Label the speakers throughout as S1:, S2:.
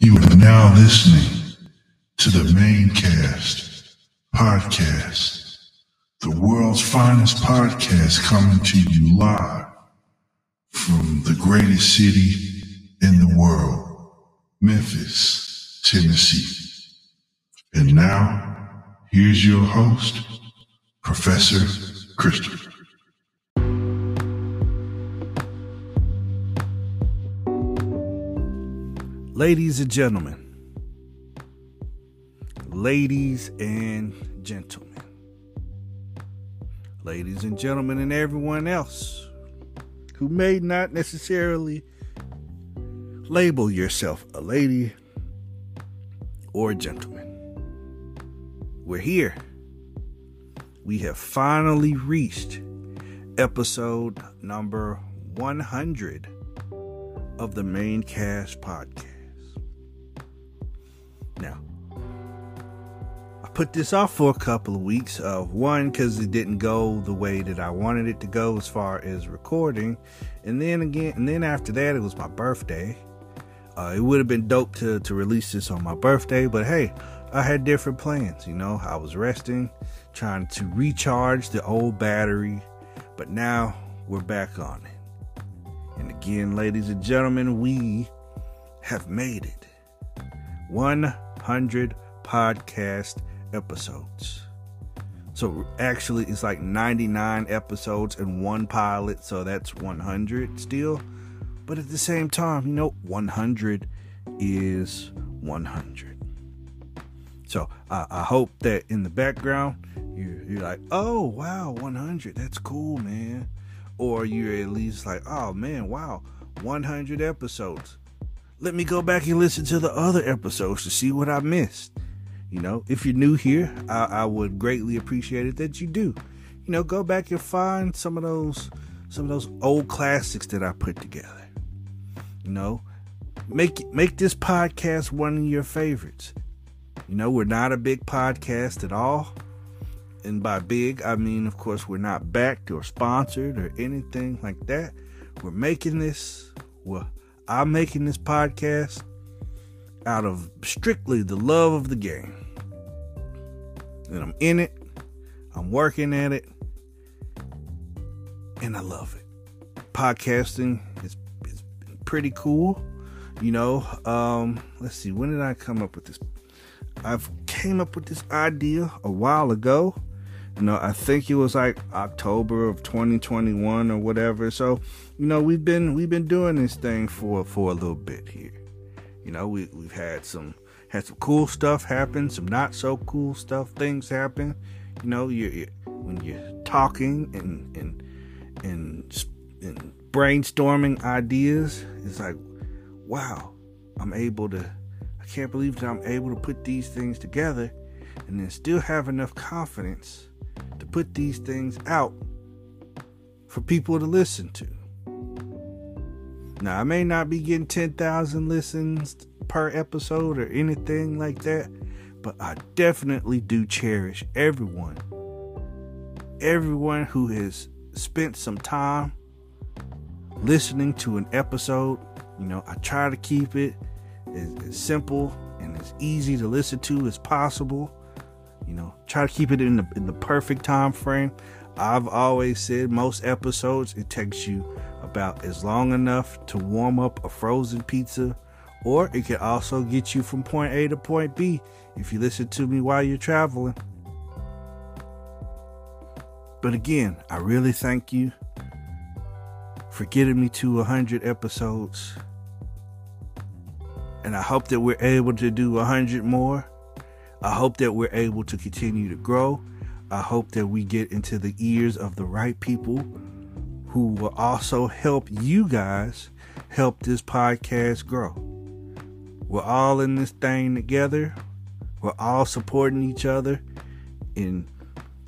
S1: You are now listening to the Mane Cast podcast, the world's finest podcast coming to you live from the greatest city in the world, Memphis, Tennessee. And now, here's your host, Professor Christopher.
S2: Ladies and gentlemen, ladies and gentlemen, ladies and gentlemen, and everyone else who may not necessarily label yourself a lady or a gentleman. We're here. We have finally reached episode number 100 of the Mane Cast Podcast. Now, I put this off for a couple of weeks. Uh, one, because it didn't go the way that I wanted it to go as far as recording, and then again, and then after that, it was my birthday. Uh, it would have been dope to to release this on my birthday, but hey, I had different plans. You know, I was resting, trying to recharge the old battery, but now we're back on it. And again, ladies and gentlemen, we have made it. 100 podcast episodes. So actually, it's like 99 episodes and one pilot, so that's 100 still. But at the same time, you know, 100 is 100. So uh, I hope that in the background, you're, you're like, oh, wow, 100. That's cool, man. Or you're at least like, oh, man, wow, 100 episodes let me go back and listen to the other episodes to see what I missed. You know, if you're new here, I, I, would greatly appreciate it that you do. You know, go back and find some of those some of those old classics that I put together. You know, make make this podcast one of your favorites. You know, we're not a big podcast at all. And by big, I mean, of course, we're not backed or sponsored or anything like that. We're making this, well, I'm making this podcast out of strictly the love of the game. And I'm in it, I'm working at it, and I love it. Podcasting is, is pretty cool. You know, um, let's see, when did I come up with this? I've came up with this idea a while ago you know, I think it was like October of 2021 or whatever. So, you know, we've been we've been doing this thing for for a little bit here. You know, we we've had some had some cool stuff happen, some not so cool stuff things happen. You know, you, you when you're talking and and and and brainstorming ideas, it's like, wow, I'm able to. I can't believe that I'm able to put these things together and then still have enough confidence to put these things out for people to listen to. Now, I may not be getting 10,000 listens per episode or anything like that, but I definitely do cherish everyone. Everyone who has spent some time listening to an episode. You know, I try to keep it as, as simple and as easy to listen to as possible. You know, try to keep it in the in the perfect time frame. I've always said most episodes it takes you about as long enough to warm up a frozen pizza, or it can also get you from point A to point B if you listen to me while you're traveling. But again, I really thank you for getting me to 100 episodes. And I hope that we're able to do 100 more. I hope that we're able to continue to grow. I hope that we get into the ears of the right people who will also help you guys help this podcast grow. We're all in this thing together. We're all supporting each other And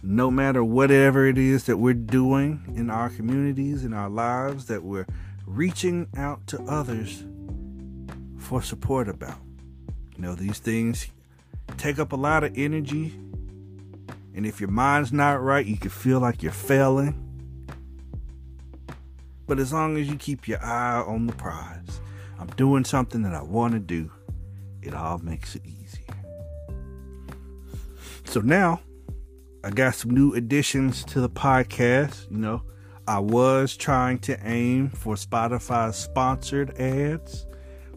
S2: no matter whatever it is that we're doing in our communities, in our lives, that we're reaching out to others for support about. You know, these things take up a lot of energy. And if your mind's not right, you can feel like you're failing. But as long as you keep your eye on the prize, I'm doing something that I want to do. it all makes it easier. So now I got some new additions to the podcast. You know, I was trying to aim for Spotify sponsored ads,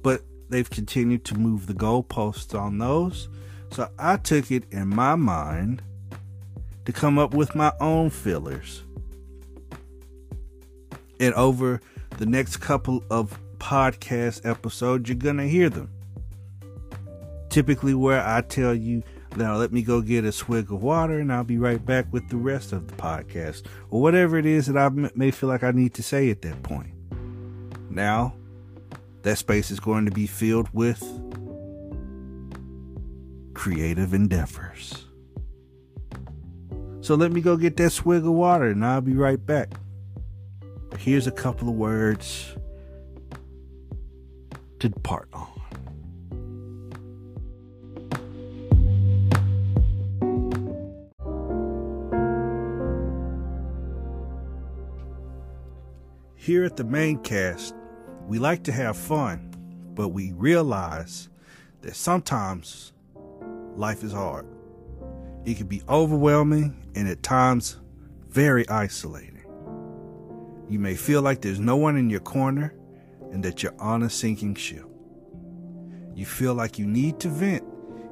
S2: but they've continued to move the goalposts on those. So I took it in my mind to come up with my own fillers. And over the next couple of podcast episodes, you're going to hear them. Typically, where I tell you, now let me go get a swig of water and I'll be right back with the rest of the podcast, or whatever it is that I may feel like I need to say at that point. Now, that space is going to be filled with creative endeavors. So let me go get that swig of water and I'll be right back. Here's a couple of words to depart on. Here at the Mane Cast, we like to have fun, but we realize that sometimes life is hard. It can be overwhelming and at times very isolating. You may feel like there's no one in your corner and that you're on a sinking ship. You feel like you need to vent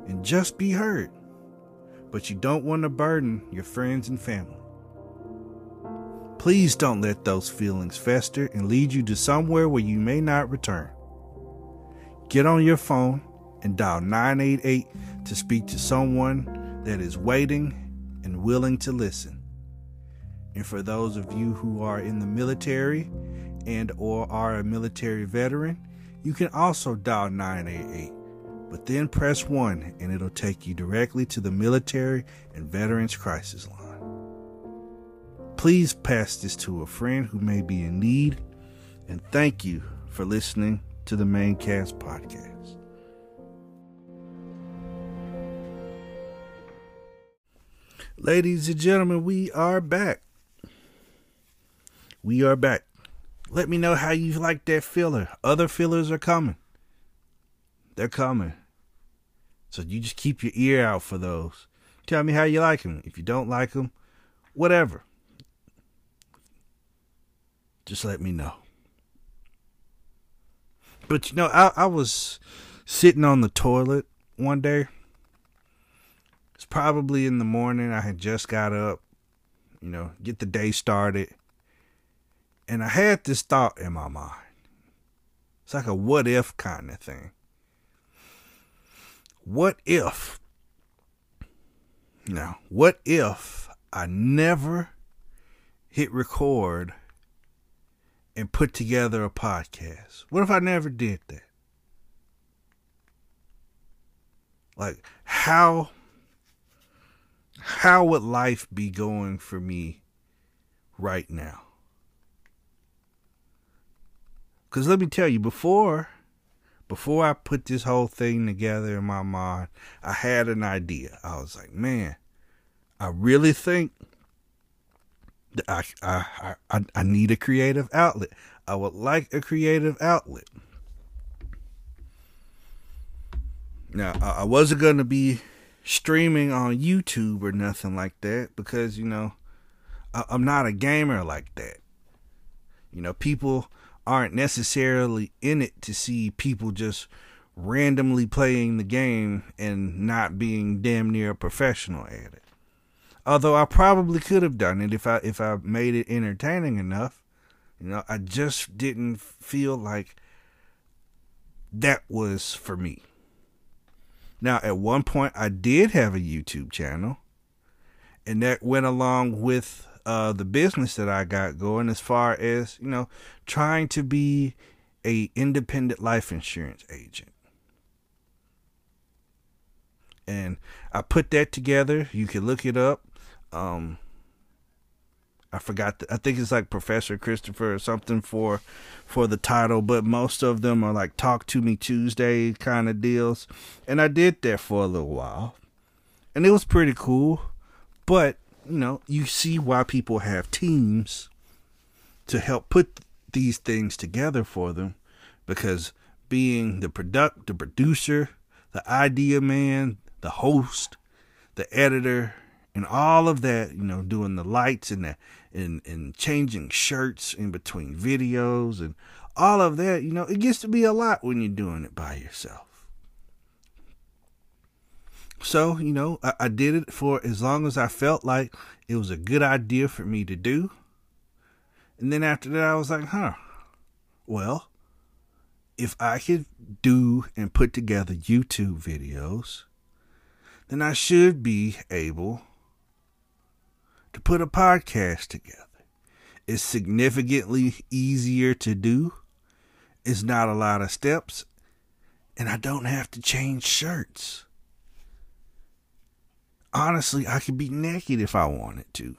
S2: and just be heard, but you don't want to burden your friends and family. Please don't let those feelings fester and lead you to somewhere where you may not return. Get on your phone and dial 988 to speak to someone that is waiting and willing to listen. And for those of you who are in the military and or are a military veteran, you can also dial 988. But then press 1 and it'll take you directly to the military and veterans crisis line. Please pass this to a friend who may be in need and thank you for listening to the Manecast podcast. Ladies and gentlemen, we are back. We are back. Let me know how you like that filler. Other fillers are coming. They're coming. So you just keep your ear out for those. Tell me how you like them. If you don't like them, whatever. Just let me know. But you know, I, I was sitting on the toilet one day. It's probably in the morning. I had just got up, you know, get the day started. And I had this thought in my mind. It's like a what if kind of thing. What if, now, what if I never hit record and put together a podcast? What if I never did that? Like, how how would life be going for me right now? Cause let me tell you, before before I put this whole thing together in my mind, I had an idea. I was like, man, I really think that I I I, I need a creative outlet. I would like a creative outlet. Now, I wasn't going to be streaming on YouTube or nothing like that because, you know, I'm not a gamer like that. You know, people aren't necessarily in it to see people just randomly playing the game and not being damn near a professional at it. Although I probably could have done it if I if I made it entertaining enough. You know, I just didn't feel like that was for me. Now, at one point I did have a YouTube channel and that went along with uh, the business that I got going as far as, you know, trying to be a independent life insurance agent. And I put that together. You can look it up. Um, I forgot. The, I think it's like Professor Christopher or something for for the title, but most of them are like Talk to Me Tuesday kind of deals. And I did that for a little while, and it was pretty cool. But you know, you see why people have teams to help put these things together for them because being the product the producer, the idea man, the host, the editor, and all of that, you know, doing the lights and the and and changing shirts in between videos and all of that, you know, it gets to be a lot when you're doing it by yourself. So, you know, I, I did it for as long as I felt like it was a good idea for me to do. And then after that, I was like, huh, well, if I could do and put together YouTube videos, then I should be able to put a podcast together. It's significantly easier to do. It's not a lot of steps, and I don't have to change shirts. Honestly, I could be naked if I wanted to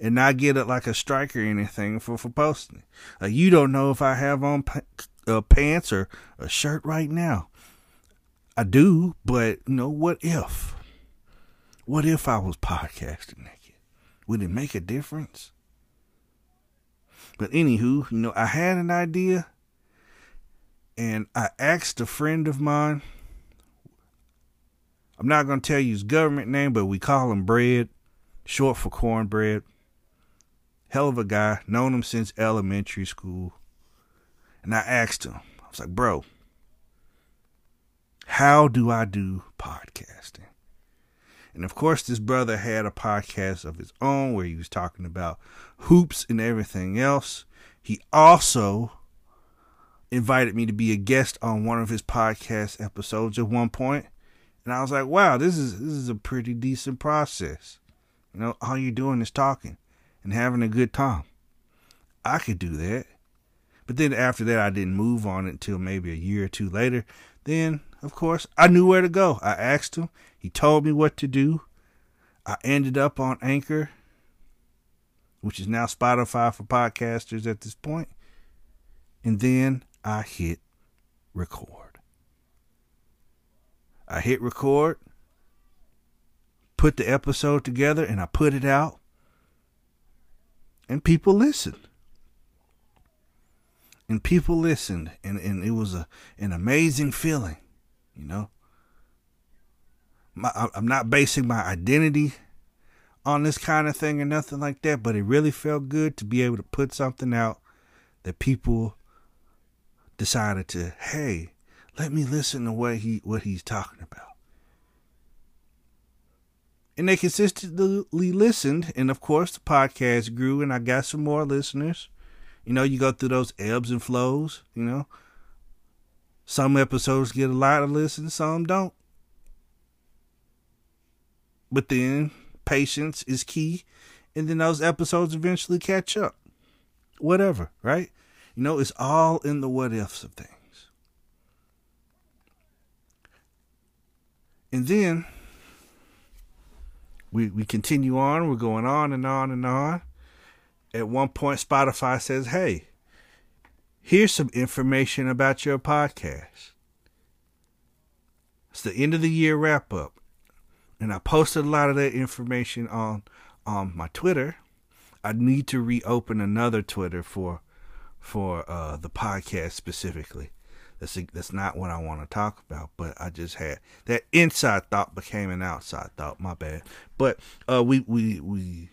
S2: and not get it like a strike or anything for, for posting Like you don't know if I have on uh, pants or a shirt right now. I do, but you know, what if? What if I was podcasting naked? Would it make a difference? But anywho, you know, I had an idea and I asked a friend of mine. I'm not going to tell you his government name, but we call him Bread, short for cornbread. Hell of a guy, known him since elementary school. And I asked him, I was like, bro, how do I do podcasting? And of course, this brother had a podcast of his own where he was talking about hoops and everything else. He also invited me to be a guest on one of his podcast episodes at one point. And I was like, wow, this is this is a pretty decent process. You know, all you're doing is talking and having a good time. I could do that. But then after that, I didn't move on it until maybe a year or two later. Then, of course, I knew where to go. I asked him. He told me what to do. I ended up on Anchor, which is now Spotify for podcasters at this point. And then I hit record. I hit record, put the episode together, and I put it out and people listened. And people listened, and, and it was a an amazing feeling, you know. My, I'm not basing my identity on this kind of thing or nothing like that, but it really felt good to be able to put something out that people decided to, hey, let me listen to what he what he's talking about and they consistently listened. And of course, the podcast grew, and I got some more listeners. You know, you go through those ebbs and flows. You know, some episodes get a lot of listens, some don't. But then patience is key, and then those episodes eventually catch up. Whatever, right? You know, it's all in the what ifs of things. And then we, we continue on. We're going on and on and on. At one point, Spotify says, hey, here's some information about your podcast. It's the end of the year wrap up. And I posted a lot of that information on on my Twitter. I need to reopen another Twitter for for uh, the podcast specifically. That's that's not what I want to talk about, but I just had that inside thought became an outside thought. My bad. But uh, we we we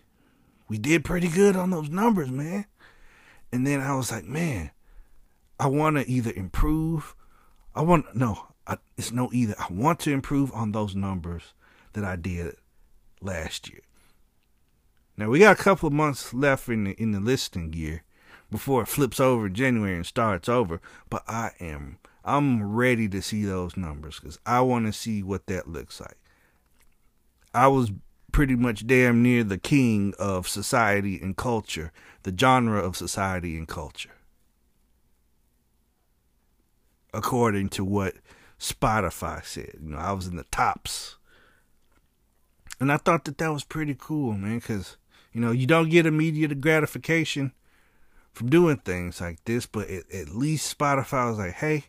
S2: we did pretty good on those numbers, man. And then I was like, man, I want to either improve. I want no, I, it's no either. I want to improve on those numbers that I did last year. Now we got a couple of months left in the in the listening year, before it flips over January and starts over. But I am I'm ready to see those numbers because I want to see what that looks like. I was pretty much damn near the king of society and culture, the genre of society and culture. According to what Spotify said, you know, I was in the tops. And I thought that that was pretty cool, man, because, you know, you don't get immediate gratification from doing things like this, but at, at least Spotify was like, hey,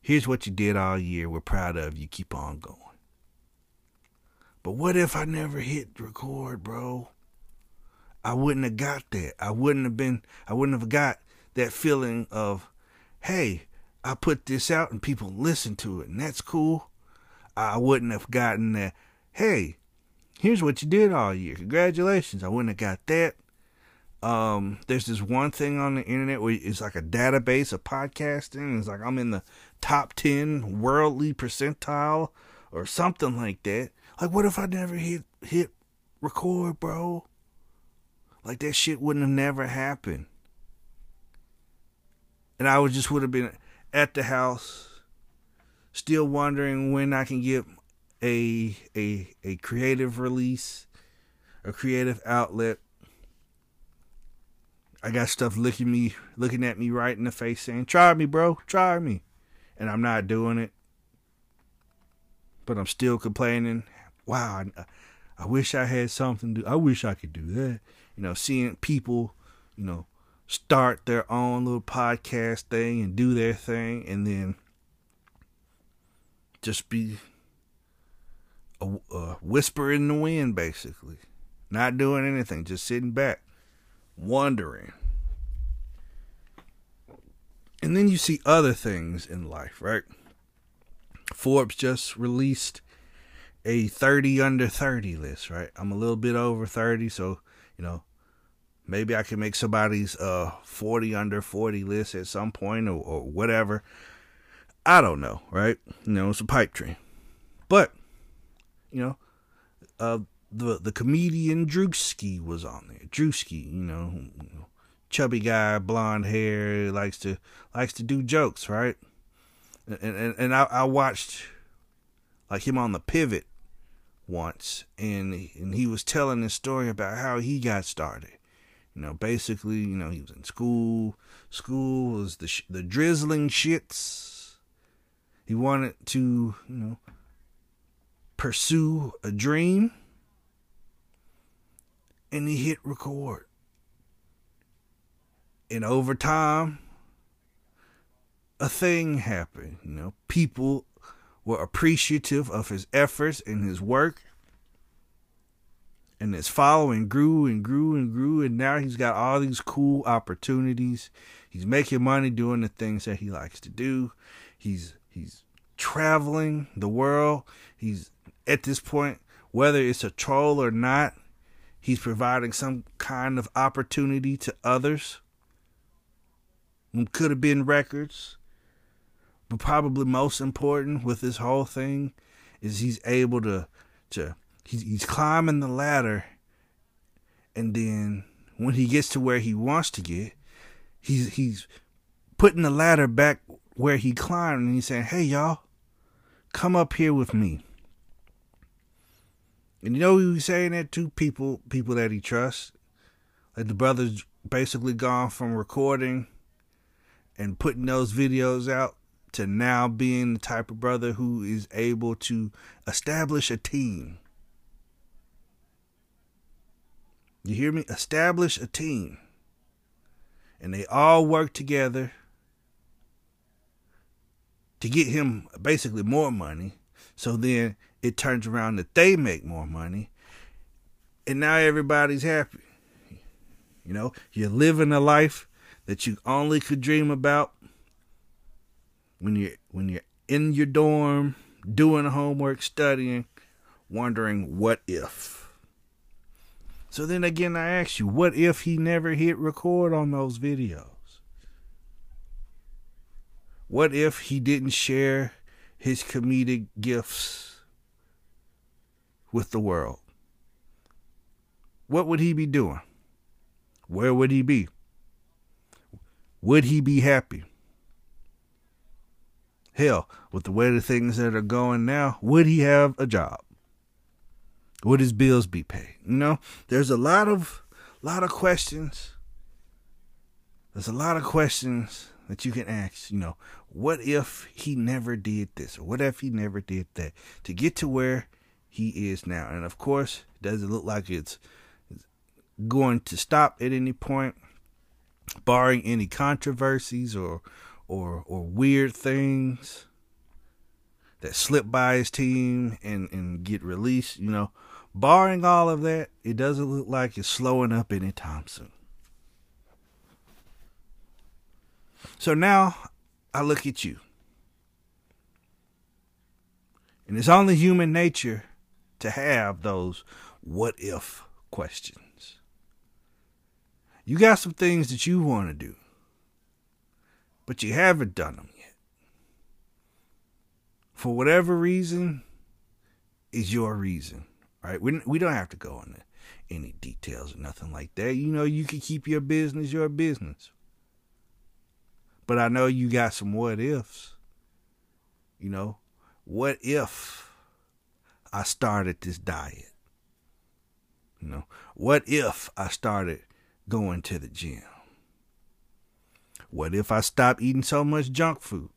S2: here's what you did all year. We're proud of you. Keep on going. But what if I never hit record, bro? I wouldn't have got that. I wouldn't have been, I wouldn't have got that feeling of, hey, I put this out and people listen to it, and that's cool. I wouldn't have gotten that. Hey, here's what you did all year. Congratulations. I wouldn't have got that. Um, there's this one thing on the internet where it's like a database of podcasting. It's like I'm in the top 10 worldly percentile or something like that. Like, what if I never hit, hit record, bro? Like, that shit wouldn't have never happened. And I would just would have been at the house, still wondering when I can get a a a creative release, a creative outlet I got stuff looking me, looking at me right in the face, saying, "Try me, bro, try me," and I'm not doing it. But I'm still complaining. Wow, I, I wish I had something to. I wish I could do that. You know, seeing people, you know, start their own little podcast thing and do their thing, and then just be a, a whisper in the wind, basically, not doing anything, just sitting back wondering. And then you see other things in life, right? Forbes just released a 30 under 30 list, right? I'm a little bit over 30, so, you know, maybe I can make somebody's uh 40 under 40 list at some point or, or whatever. I don't know, right? You know, it's a pipe dream. But, you know, uh the the comedian Drewski was on there. Drewski, you know, chubby guy, blonde hair, likes to likes to do jokes, right? And and, and I, I watched like him on the pivot once, and and he was telling this story about how he got started. You know, basically, you know, he was in school. School was the the drizzling shits. He wanted to, you know, pursue a dream and he hit record. And over time, a thing happened. You know, people were appreciative of his efforts and his work. And his following grew and grew and grew. And now he's got all these cool opportunities. He's making money doing the things that he likes to do. He's he's traveling the world. He's at this point, whether it's a troll or not, He's providing some kind of opportunity to others. Could have been records. But probably most important with this whole thing is he's able to to he's, he's climbing the ladder and then when he gets to where he wants to get, he's he's putting the ladder back where he climbed and he's saying, Hey y'all, come up here with me. And you know he was saying that to people people that he trusts. Like the brother's basically gone from recording and putting those videos out to now being the type of brother who is able to establish a team. You hear me? Establish a team. And they all work together to get him basically more money. So then it turns around that they make more money and now everybody's happy. You know you're living a life that you only could dream about when you when you're in your dorm doing homework studying wondering what if. So then again i ask you what if he never hit record on those videos? What if he didn't share his comedic gifts with the world. What would he be doing? Where would he be? Would he be happy? Hell, with the way the things that are going now, would he have a job? Would his bills be paid? You know, there's a lot of lot of questions. There's a lot of questions that you can ask, you know, what if he never did this or what if he never did that to get to where he is now. And of course, it doesn't look like it's going to stop at any point, barring any controversies or or or weird things that slip by his team and, and get released, you know. Barring all of that, it doesn't look like it's slowing up anytime soon. So now I look at you. And it's only human nature to have those what if questions. You got some things that you want to do, but you haven't done them yet. For whatever reason, is your reason, right? We, we don't have to go into any details or nothing like that. You know, you can keep your business your business. But I know you got some what ifs. You know, what if I started this diet? You know, what if I started going to the gym? What if I stopped eating so much junk food?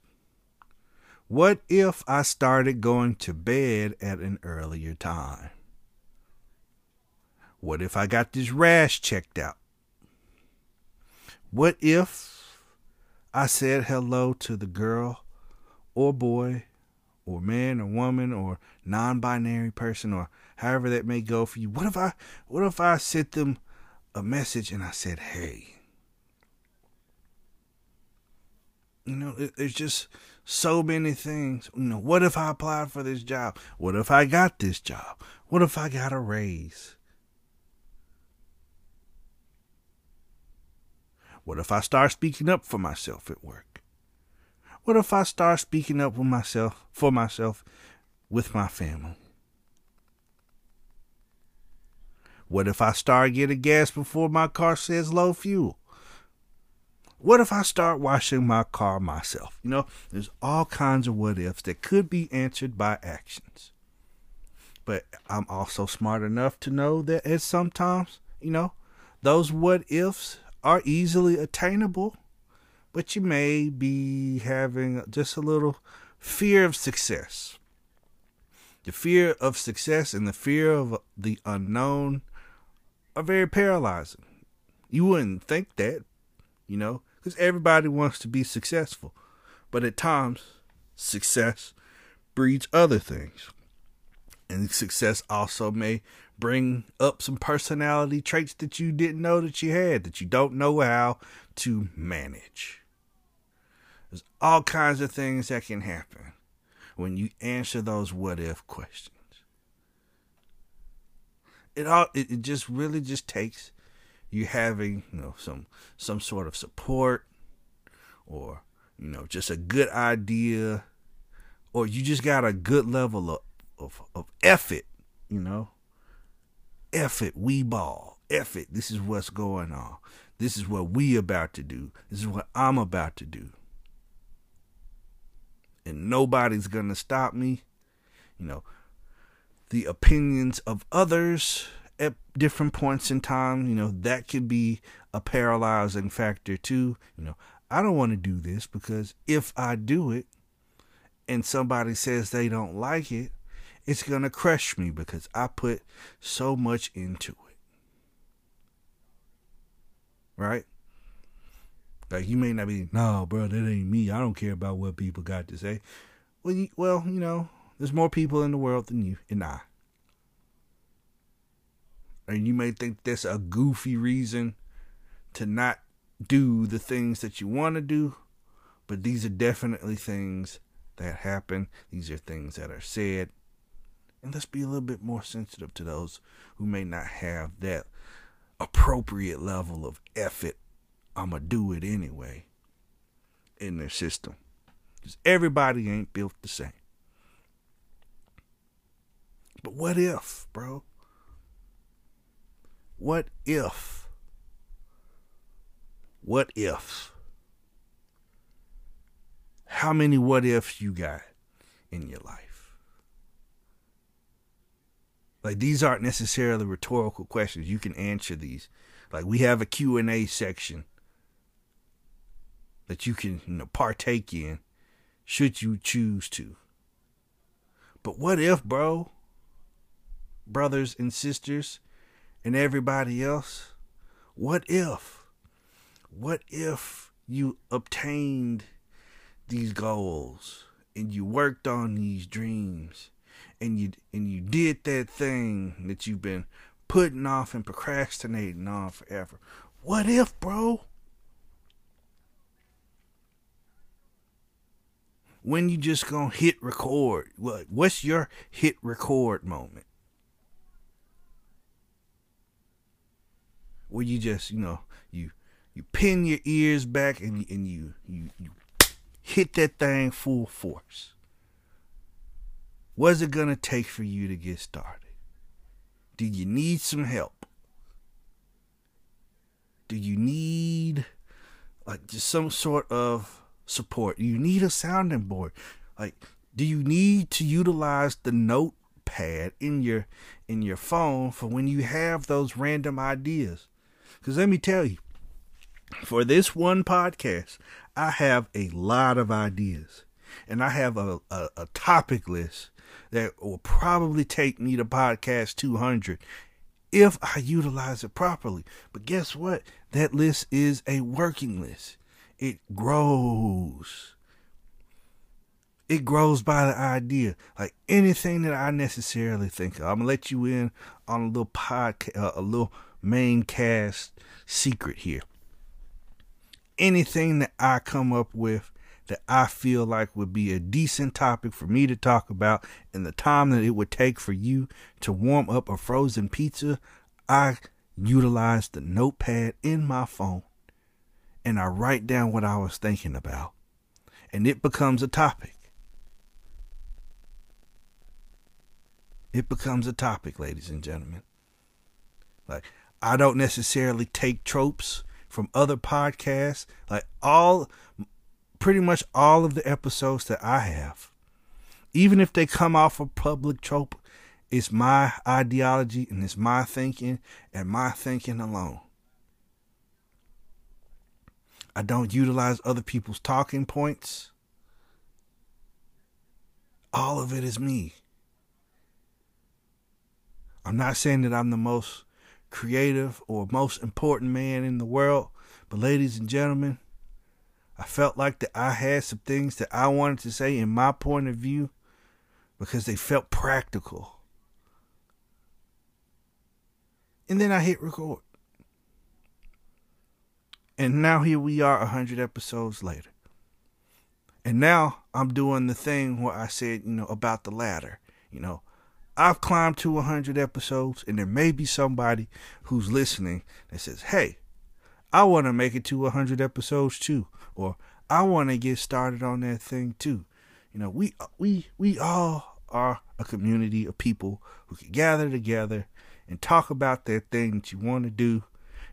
S2: What if I started going to bed at an earlier time? What if I got this rash checked out? What if I said hello to the girl or boy or man or woman or non-binary person or however that may go for you. What if I what if I sent them a message and I said, "Hey, you know, there's just so many things. You know, what if I applied for this job? What if I got this job? What if I got a raise? What if I start speaking up for myself at work? What if I start speaking up for myself for myself with my family? What if I start getting gas before my car says low fuel? What if I start washing my car myself? You know, there's all kinds of what ifs that could be answered by actions. But I'm also smart enough to know that at sometimes, you know, those what ifs are easily attainable, but you may be having just a little fear of success. The fear of success and the fear of the unknown are very paralyzing. You wouldn't think that, you know, because everybody wants to be successful. But at times, success breeds other things. And success also may bring up some personality traits that you didn't know that you had, that you don't know how to manage. There's all kinds of things that can happen when you answer those what if questions. It all it, it just really just takes you having, you know, some some sort of support or, you know, just a good idea or you just got a good level of of, of effort, you know. Effort, we ball. Effort, this is what's going on. This is what we about to do. This is what I'm about to do. And nobody's gonna stop me. You know, the opinions of others at different points in time, you know, that could be a paralyzing factor too. You know, I don't want to do this because if I do it and somebody says they don't like it, it's going to crush me because I put so much into it. Right? Like you may not be, no, bro, that ain't me. I don't care about what people got to say. Well, you, well, you know, there's more people in the world than you and I. And you may think that's a goofy reason to not do the things that you want to do, but these are definitely things that happen. These are things that are said. And let's be a little bit more sensitive to those who may not have that appropriate level of effort. I'm going to do it anyway in their system. Because everybody ain't built the same. But what if, bro? What if? What if? How many what ifs you got in your life? Like these aren't necessarily rhetorical questions. You can answer these. Like we have a Q&A section that you can you know, partake in should you choose to. But what if, bro? Brothers and sisters, and everybody else? What if? What if you obtained these goals and you worked on these dreams and you and you did that thing that you've been putting off and procrastinating on forever? What if, bro? When you just gonna hit record? What what's your hit record moment? Where you just, you know, you you pin your ears back and and you you you hit that thing full force. What's it gonna take for you to get started? Do you need some help? Do you need like just some sort of support? You need a sounding board. Like, do you need to utilize the notepad in your in your phone for when you have those random ideas? Because let me tell you, for this one podcast, I have a lot of ideas. And I have a, a, a topic list that will probably take me to podcast 200 if I utilize it properly. But guess what? That list is a working list. It grows. It grows by the idea. Like anything that I necessarily think of. I'm gonna let you in on a little podcast, uh, a little Mane Cast secret here. Anything that I come up with that I feel like would be a decent topic for me to talk about in the time that it would take for you to warm up a frozen pizza, I utilize the notepad in my phone and I write down what I was thinking about. And it becomes a topic. It becomes a topic, ladies and gentlemen. Like, I don't necessarily take tropes from other podcasts. Like, all pretty much all of the episodes that I have, even if they come off a public trope, it's my ideology and it's my thinking and my thinking alone. I don't utilize other people's talking points. All of it is me. I'm not saying that I'm the most creative or most important man in the world, but ladies and gentlemen, I felt like that I had some things that I wanted to say in my point of view because they felt practical. And then I hit record. And now here we are 100 episodes later. And now I'm doing the thing where I said, you know, about the ladder. You know, I've climbed to 100 episodes, and there may be somebody who's listening that says, hey, I want to make it to 100 episodes too, or I want to get started on that thing too. You know, we we we all are a community of people who can gather together and talk about that thing that you want to do.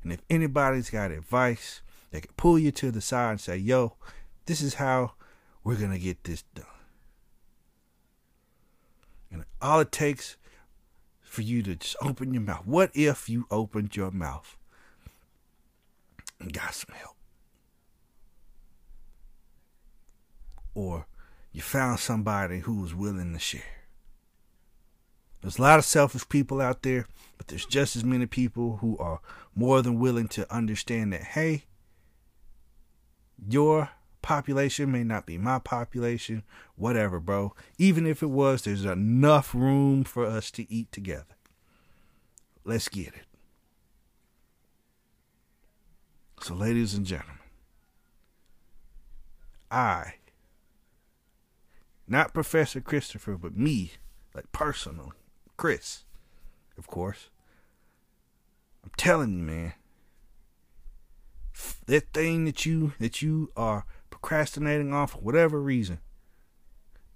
S2: And if anybody's got advice, they can pull you to the side and say, "Yo, this is how we're gonna get this done." And all it takes for you to just open your mouth. What if you opened your mouth? and got some help. Or you found somebody who was willing to share. There's a lot of selfish people out there, but there's just as many people who are more than willing to understand that, hey, your population may not be my population, whatever, bro. Even if it was, there's enough room for us to eat together. Let's get it. So, ladies and gentlemen, I, not Professor Christopher, but me, like personal, Chris, of course, I'm telling you, man, that thing that you that you are procrastinating on for whatever reason,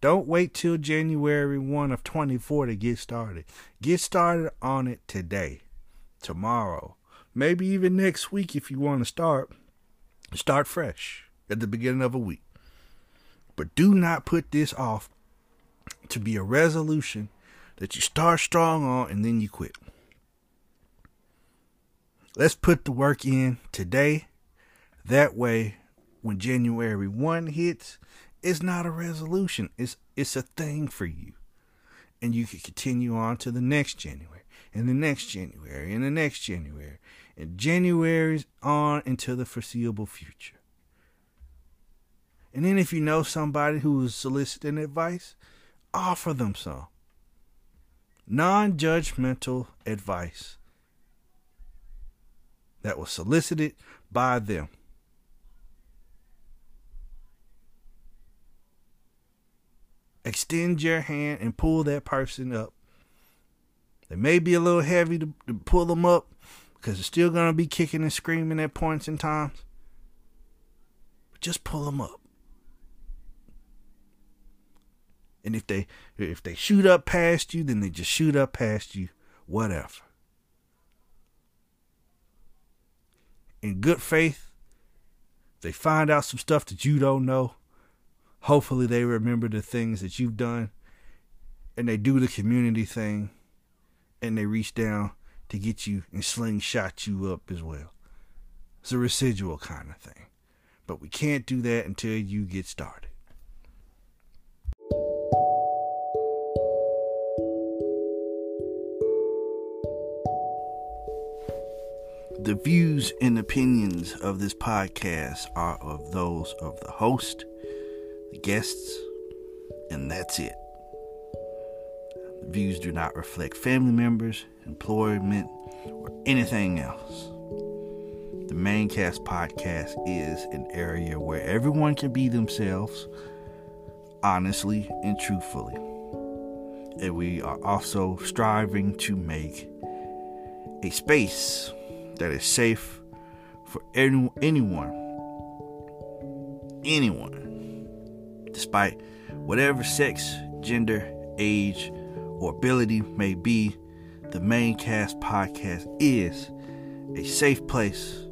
S2: don't wait till January 1 of 24 to get started. Get started on it today, tomorrow, maybe even next week if you want to start. Start fresh at the beginning of a week. But do not put this off to be a resolution that you start strong on and then you quit. Let's put the work in today. That way, when January 1 hits, it's not a resolution. It's it's a thing for you. And you can continue on to the next January, and the next January, and the next January, and January's on into the foreseeable future. And then if you know somebody who is soliciting advice, offer them some. Non judgmental advice that was solicited by them. extend your hand and pull that person up. They may be a little heavy to, to pull them up because they're still going to be kicking and screaming at points and times. But just pull them up. And if they if they shoot up past you, then they just shoot up past you, whatever. In good faith, they find out some stuff that you don't know. Hopefully they remember the things that you've done and they do the community thing and they reach down to get you and slingshot you up as well. It's a residual kind of thing. But we can't do that until you get started. The views and opinions of this podcast are of those of the host, the guests, and that's it. The views do not reflect family members, employment, or anything else. The Manecast podcast is an area where everyone can be themselves, honestly and truthfully. And we are also striving to make a space that is safe for any, anyone, anyone, despite whatever sex, gender, age, or ability may be. The Mane Cast podcast is a safe place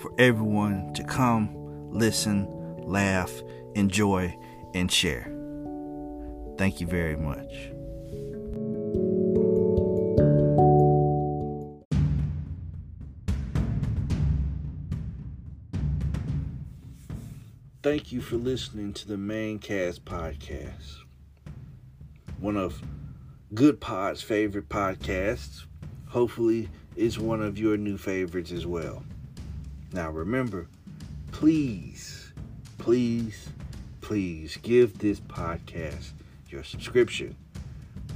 S2: for everyone to come, listen, laugh, enjoy, and share. Thank you very much. Thank you for listening to the Manecast podcast. One of Goodpods' favorite podcasts. Hopefully, it's one of your new favorites as well. Now, remember, please, please, please give this podcast your subscription.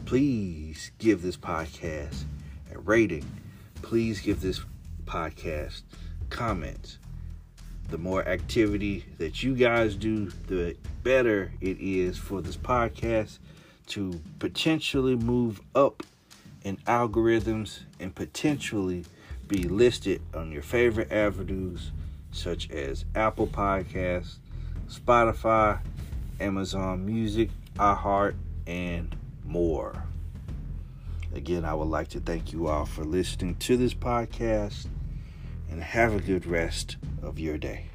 S2: Please give this podcast a rating. Please give this podcast comments the more activity that you guys do, the better it is for this podcast to potentially move up in algorithms and potentially be listed on your favorite avenues such as Apple Podcasts, Spotify, Amazon Music, iHeart, and more. Again, I would like to thank you all for listening to this podcast and have a good rest of your day.